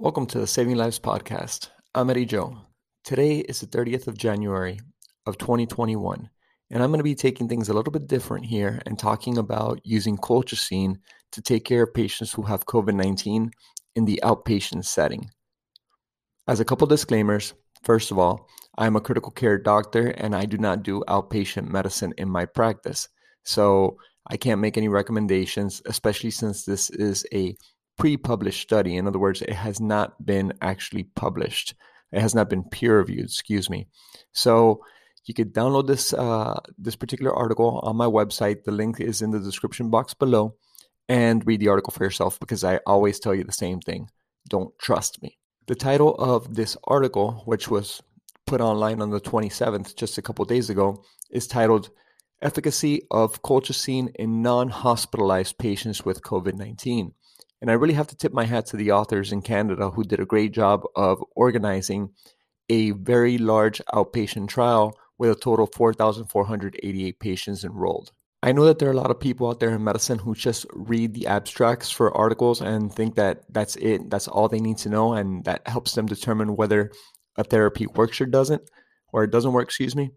Welcome to the Saving Lives podcast. I'm Eddie Joe. Today is the 30th of January of 2021, and I'm going to be taking things a little bit different here and talking about using colchicine to take care of patients who have COVID 19 in the outpatient setting. As a couple disclaimers, first of all, I'm a critical care doctor and I do not do outpatient medicine in my practice. So I can't make any recommendations, especially since this is a pre-published study. In other words, it has not been actually published. It has not been peer reviewed. Excuse me. So you could download this uh, this particular article on my website. The link is in the description box below, and read the article for yourself because I always tell you the same thing. Don't trust me. The title of this article, which was put online on the 27th, just a couple days ago, is titled "Efficacy of Colchicine in Non-Hospitalized Patients with COVID-19." And I really have to tip my hat to the authors in Canada who did a great job of organizing a very large outpatient trial with a total of 4,488 patients enrolled. I know that there are a lot of people out there in medicine who just read the abstracts for articles and think that that's it, that's all they need to know, and that helps them determine whether a therapy works or doesn't, or it doesn't work, excuse me.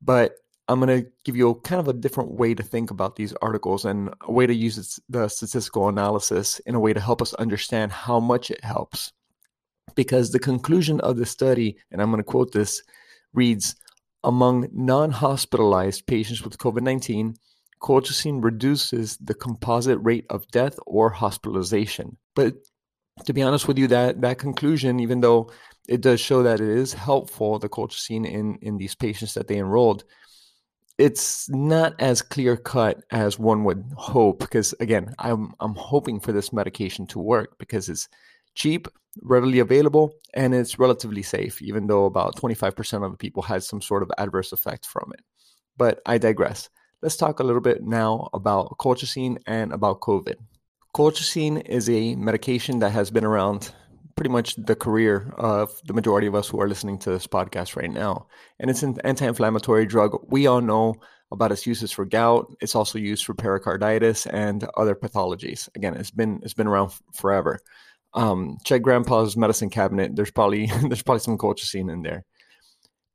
But I'm going to give you a kind of a different way to think about these articles and a way to use the statistical analysis in a way to help us understand how much it helps. Because the conclusion of the study, and I'm going to quote this, reads Among non hospitalized patients with COVID 19, colchicine reduces the composite rate of death or hospitalization. But to be honest with you, that, that conclusion, even though it does show that it is helpful, the colchicine in, in these patients that they enrolled, it's not as clear cut as one would hope because again i'm i'm hoping for this medication to work because it's cheap readily available and it's relatively safe even though about 25% of the people had some sort of adverse effect from it. But i digress. Let's talk a little bit now about colchicine and about covid. Colchicine is a medication that has been around pretty much the career of the majority of us who are listening to this podcast right now. And it's an anti inflammatory drug. We all know about its uses for gout. It's also used for pericarditis and other pathologies. Again, it's been it's been around forever. Um, check grandpa's medicine cabinet. There's probably there's probably some colchicine in there.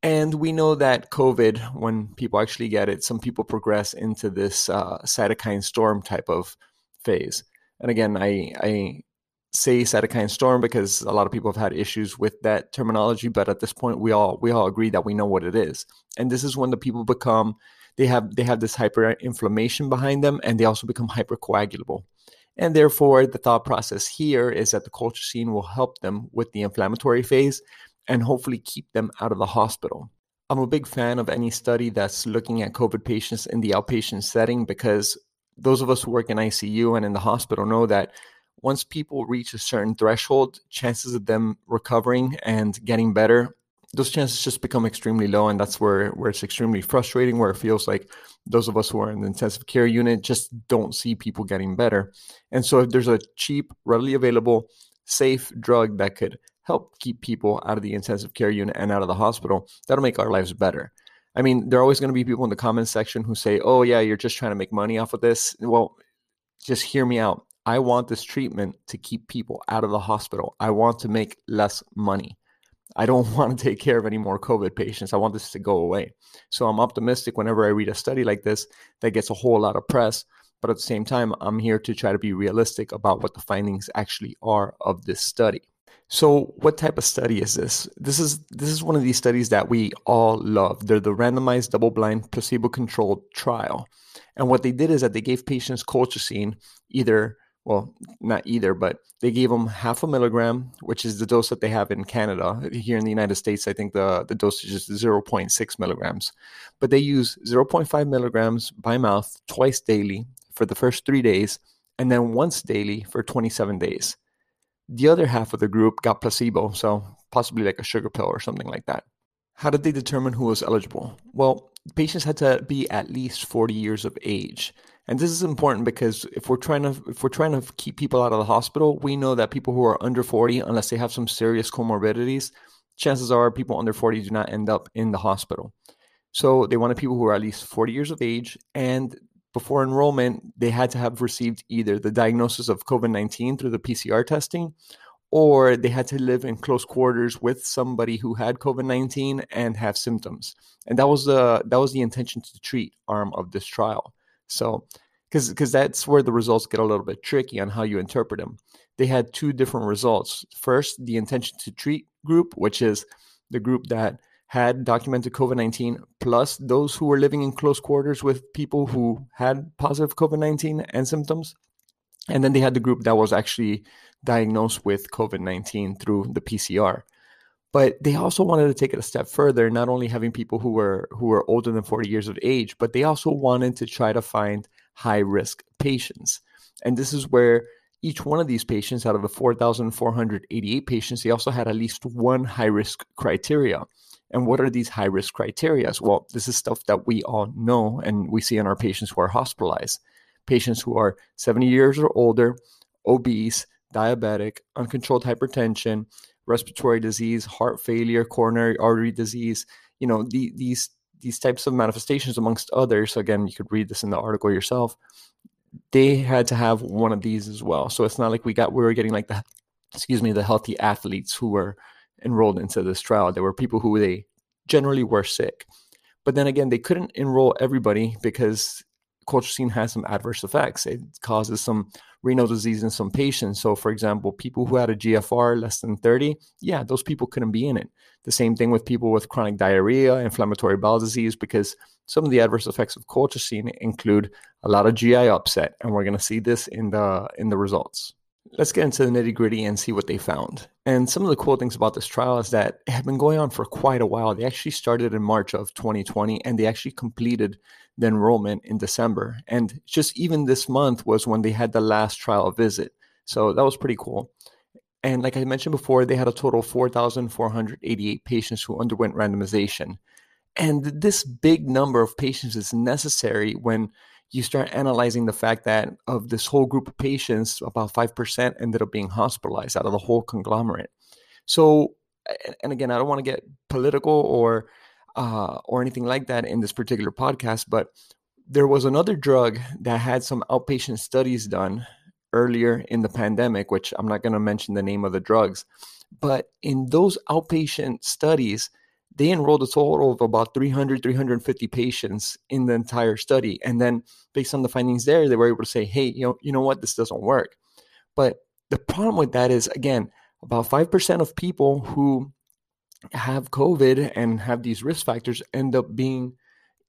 And we know that COVID, when people actually get it, some people progress into this uh, cytokine storm type of phase. And again, I, I say cytokine storm because a lot of people have had issues with that terminology but at this point we all we all agree that we know what it is. And this is when the people become they have they have this hyperinflammation behind them and they also become hypercoagulable. And therefore the thought process here is that the colchicine will help them with the inflammatory phase and hopefully keep them out of the hospital. I'm a big fan of any study that's looking at covid patients in the outpatient setting because those of us who work in icu and in the hospital know that once people reach a certain threshold, chances of them recovering and getting better, those chances just become extremely low. And that's where, where it's extremely frustrating, where it feels like those of us who are in the intensive care unit just don't see people getting better. And so if there's a cheap, readily available, safe drug that could help keep people out of the intensive care unit and out of the hospital, that'll make our lives better. I mean, there are always going to be people in the comments section who say, oh, yeah, you're just trying to make money off of this. Well, just hear me out. I want this treatment to keep people out of the hospital. I want to make less money. I don't want to take care of any more COVID patients. I want this to go away. So I'm optimistic whenever I read a study like this that gets a whole lot of press. But at the same time, I'm here to try to be realistic about what the findings actually are of this study. So, what type of study is this? This is this is one of these studies that we all love. They're the randomized double-blind placebo-controlled trial. And what they did is that they gave patients colchicine either well, not either, but they gave them half a milligram, which is the dose that they have in Canada. Here in the United States, I think the, the dosage is 0.6 milligrams. But they use 0.5 milligrams by mouth twice daily for the first three days, and then once daily for 27 days. The other half of the group got placebo, so possibly like a sugar pill or something like that. How did they determine who was eligible? Well, patients had to be at least 40 years of age. And this is important because if we're trying to if we're trying to keep people out of the hospital, we know that people who are under 40, unless they have some serious comorbidities, chances are people under 40 do not end up in the hospital. So they wanted people who are at least 40 years of age and before enrollment, they had to have received either the diagnosis of COVID 19 through the PCR testing or they had to live in close quarters with somebody who had COVID-19 and have symptoms. And that was the that was the intention to treat arm of this trial. So because because that's where the results get a little bit tricky on how you interpret them. They had two different results. First, the intention to treat group, which is the group that had documented COVID 19, plus those who were living in close quarters with people who had positive COVID 19 and symptoms. And then they had the group that was actually diagnosed with COVID 19 through the PCR. But they also wanted to take it a step further, not only having people who were who were older than 40 years of age, but they also wanted to try to find high risk patients. And this is where each one of these patients, out of the 4,488 patients, they also had at least one high risk criteria. And what are these high risk criteria? Well, this is stuff that we all know and we see in our patients who are hospitalized. Patients who are 70 years or older, obese, diabetic, uncontrolled hypertension, respiratory disease, heart failure, coronary artery disease, you know, the, these these types of manifestations amongst others, again, you could read this in the article yourself, they had to have one of these as well. So it's not like we got we were getting like the excuse me, the healthy athletes who were enrolled into this trial. There were people who they generally were sick. But then again, they couldn't enroll everybody because colchicine has some adverse effects. It causes some renal disease in some patients. So, for example, people who had a GFR less than 30, yeah, those people couldn't be in it. The same thing with people with chronic diarrhea, inflammatory bowel disease, because some of the adverse effects of colchicine include a lot of GI upset, and we're going to see this in the in the results. Let's get into the nitty gritty and see what they found. And some of the cool things about this trial is that it had been going on for quite a while. They actually started in March of 2020 and they actually completed the enrollment in December. And just even this month was when they had the last trial visit. So that was pretty cool. And like I mentioned before, they had a total of 4,488 patients who underwent randomization. And this big number of patients is necessary when you start analyzing the fact that of this whole group of patients, about 5% ended up being hospitalized out of the whole conglomerate. So, and again, I don't want to get political or uh, or anything like that in this particular podcast, but there was another drug that had some outpatient studies done earlier in the pandemic, which I'm not going to mention the name of the drugs. But in those outpatient studies, they enrolled a total of about 300, 350 patients in the entire study. And then based on the findings there, they were able to say, hey, you know, you know what, this doesn't work. But the problem with that is, again, about 5% of people who have COVID and have these risk factors end up being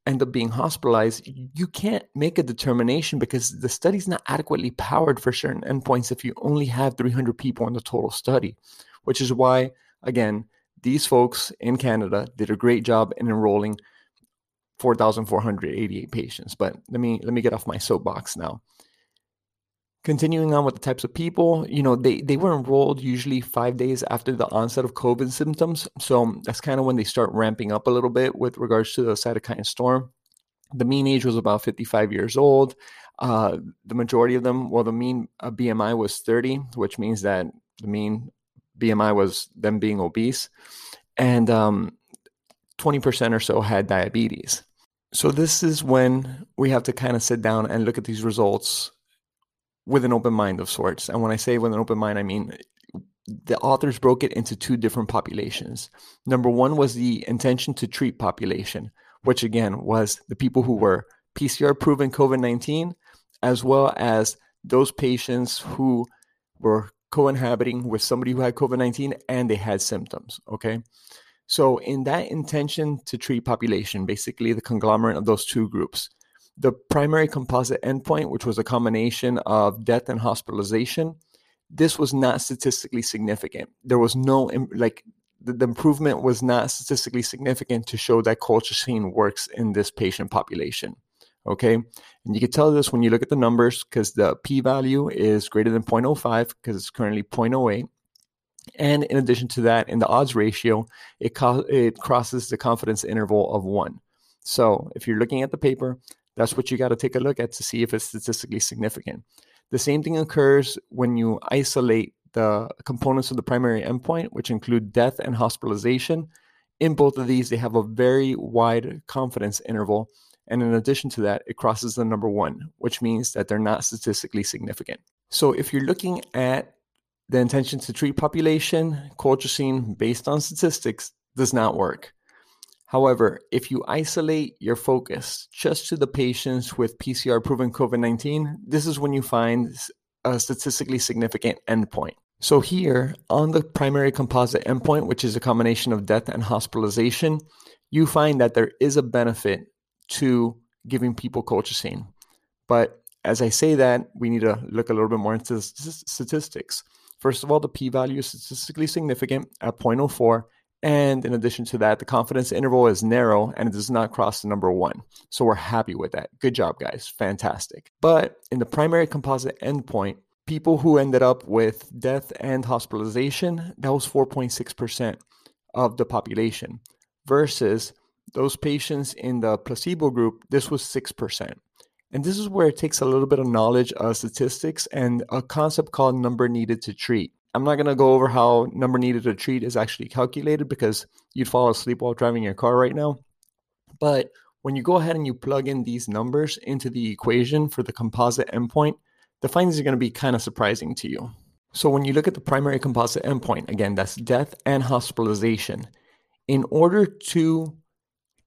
end up being hospitalized, you can't make a determination because the study's not adequately powered for certain endpoints if you only have 300 people in the total study, which is why, again, these folks in Canada did a great job in enrolling 4,488 patients. But let me let me get off my soapbox now continuing on with the types of people you know they, they were enrolled usually five days after the onset of covid symptoms so that's kind of when they start ramping up a little bit with regards to the cytokine storm the mean age was about 55 years old uh, the majority of them well the mean uh, bmi was 30 which means that the mean bmi was them being obese and um, 20% or so had diabetes so this is when we have to kind of sit down and look at these results with an open mind of sorts. And when I say with an open mind, I mean the authors broke it into two different populations. Number one was the intention to treat population, which again was the people who were PCR proven COVID 19, as well as those patients who were co inhabiting with somebody who had COVID 19 and they had symptoms. Okay. So, in that intention to treat population, basically the conglomerate of those two groups, the primary composite endpoint, which was a combination of death and hospitalization, this was not statistically significant. There was no, like, the, the improvement was not statistically significant to show that colchicine works in this patient population. Okay. And you can tell this when you look at the numbers because the p value is greater than 0.05 because it's currently 0.08. And in addition to that, in the odds ratio, it, co- it crosses the confidence interval of one. So if you're looking at the paper, that's what you got to take a look at to see if it's statistically significant. The same thing occurs when you isolate the components of the primary endpoint, which include death and hospitalization. In both of these, they have a very wide confidence interval. And in addition to that, it crosses the number one, which means that they're not statistically significant. So if you're looking at the intention to treat population, colchicine based on statistics does not work. However, if you isolate your focus just to the patients with PCR proven COVID 19, this is when you find a statistically significant endpoint. So, here on the primary composite endpoint, which is a combination of death and hospitalization, you find that there is a benefit to giving people colchicine. But as I say that, we need to look a little bit more into statistics. First of all, the p value is statistically significant at 0.04 and in addition to that, the confidence interval is narrow and it does not cross the number one. So we're happy with that. Good job, guys. Fantastic. But in the primary composite endpoint, people who ended up with death and hospitalization, that was 4.6% of the population versus those patients in the placebo group, this was 6%. And this is where it takes a little bit of knowledge of statistics and a concept called number needed to treat. I'm not going to go over how number needed to treat is actually calculated because you'd fall asleep while driving your car right now. But when you go ahead and you plug in these numbers into the equation for the composite endpoint, the findings are going to be kind of surprising to you. So when you look at the primary composite endpoint, again, that's death and hospitalization. In order to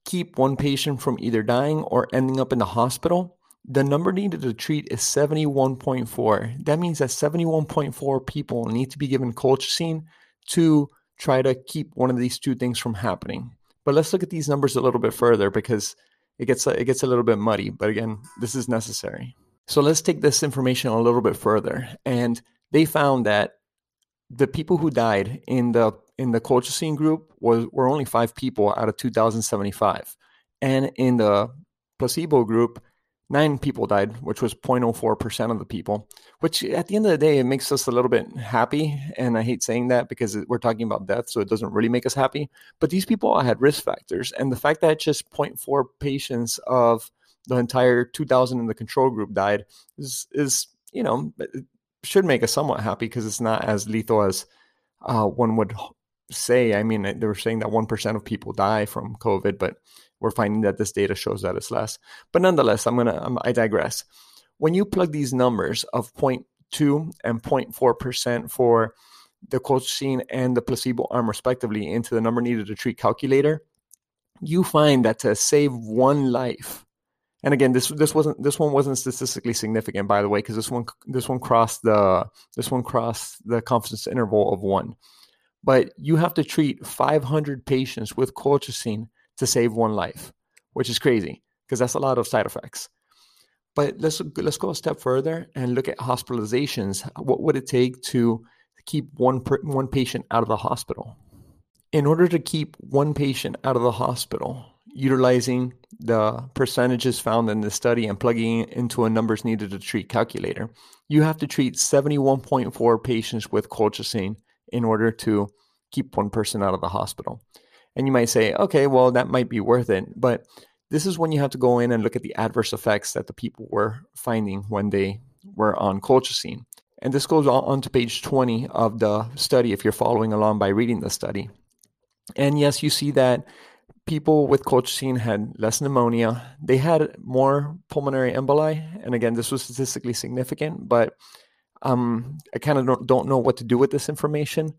keep one patient from either dying or ending up in the hospital, the number needed to treat is 71.4. That means that 71.4 people need to be given colchicine to try to keep one of these two things from happening. But let's look at these numbers a little bit further because it gets it gets a little bit muddy. But again, this is necessary. So let's take this information a little bit further. And they found that the people who died in the in the colchicine group was were only five people out of 2,075, and in the placebo group, nine people died, which was 0.04% of the people, which at the end of the day, it makes us a little bit happy. And I hate saying that because we're talking about death, so it doesn't really make us happy. But these people all had risk factors. And the fact that just 0.4 patients of the entire 2000 in the control group died is, is you know, should make us somewhat happy because it's not as lethal as uh, one would say. I mean, they were saying that 1% of people die from COVID, but we're finding that this data shows that it's less. But nonetheless, I'm gonna I'm, I digress. When you plug these numbers of 0.2 and 0.4 percent for the colchicine and the placebo arm respectively into the number needed to treat calculator, you find that to save one life, and again, this this wasn't this one wasn't statistically significant, by the way, because this one this one crossed the this one crossed the confidence interval of one. But you have to treat 500 patients with colchicine to save one life, which is crazy because that's a lot of side effects. But let's let's go a step further and look at hospitalizations. What would it take to keep one one patient out of the hospital? In order to keep one patient out of the hospital, utilizing the percentages found in the study and plugging it into a numbers needed to treat calculator, you have to treat 71.4 patients with colchicine in order to keep one person out of the hospital. And you might say, okay, well, that might be worth it. But this is when you have to go in and look at the adverse effects that the people were finding when they were on colchicine. And this goes on to page 20 of the study if you're following along by reading the study. And yes, you see that people with colchicine had less pneumonia. They had more pulmonary emboli. And again, this was statistically significant, but um, I kind of don't, don't know what to do with this information.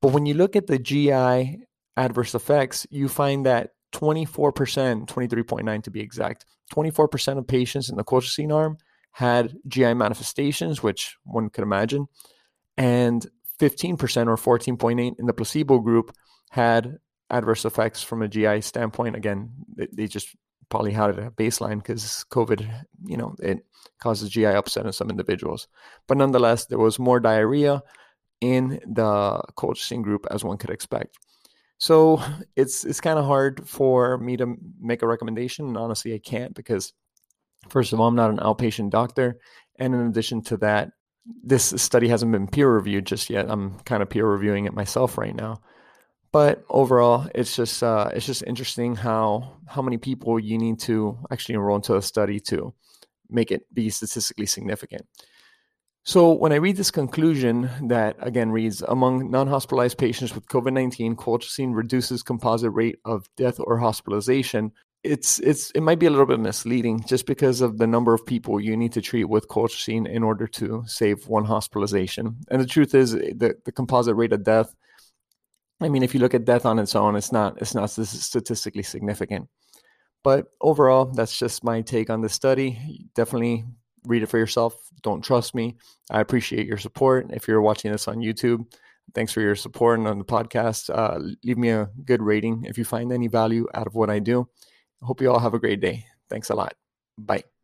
But when you look at the GI adverse effects, you find that 24%, 23.9 to be exact, 24% of patients in the colchicine arm had GI manifestations, which one could imagine, and 15% or 14.8 in the placebo group had adverse effects from a GI standpoint. Again, they, they just probably had it at baseline because COVID, you know, it causes GI upset in some individuals. But nonetheless, there was more diarrhea in the colchicine group as one could expect. So it's it's kind of hard for me to make a recommendation. And honestly, I can't because first of all, I'm not an outpatient doctor, and in addition to that, this study hasn't been peer reviewed just yet. I'm kind of peer reviewing it myself right now. But overall, it's just uh, it's just interesting how how many people you need to actually enroll into a study to make it be statistically significant. So, when I read this conclusion that again reads among non hospitalized patients with COVID 19, colchicine reduces composite rate of death or hospitalization it's it's it might be a little bit misleading just because of the number of people you need to treat with colchicine in order to save one hospitalization. And the truth is, the the composite rate of death. I mean, if you look at death on its own, it's not it's not statistically significant. But overall, that's just my take on the study. Definitely read it for yourself. Don't trust me. I appreciate your support. If you're watching this on YouTube, thanks for your support and on the podcast. Uh, leave me a good rating if you find any value out of what I do. Hope you all have a great day. Thanks a lot. Bye.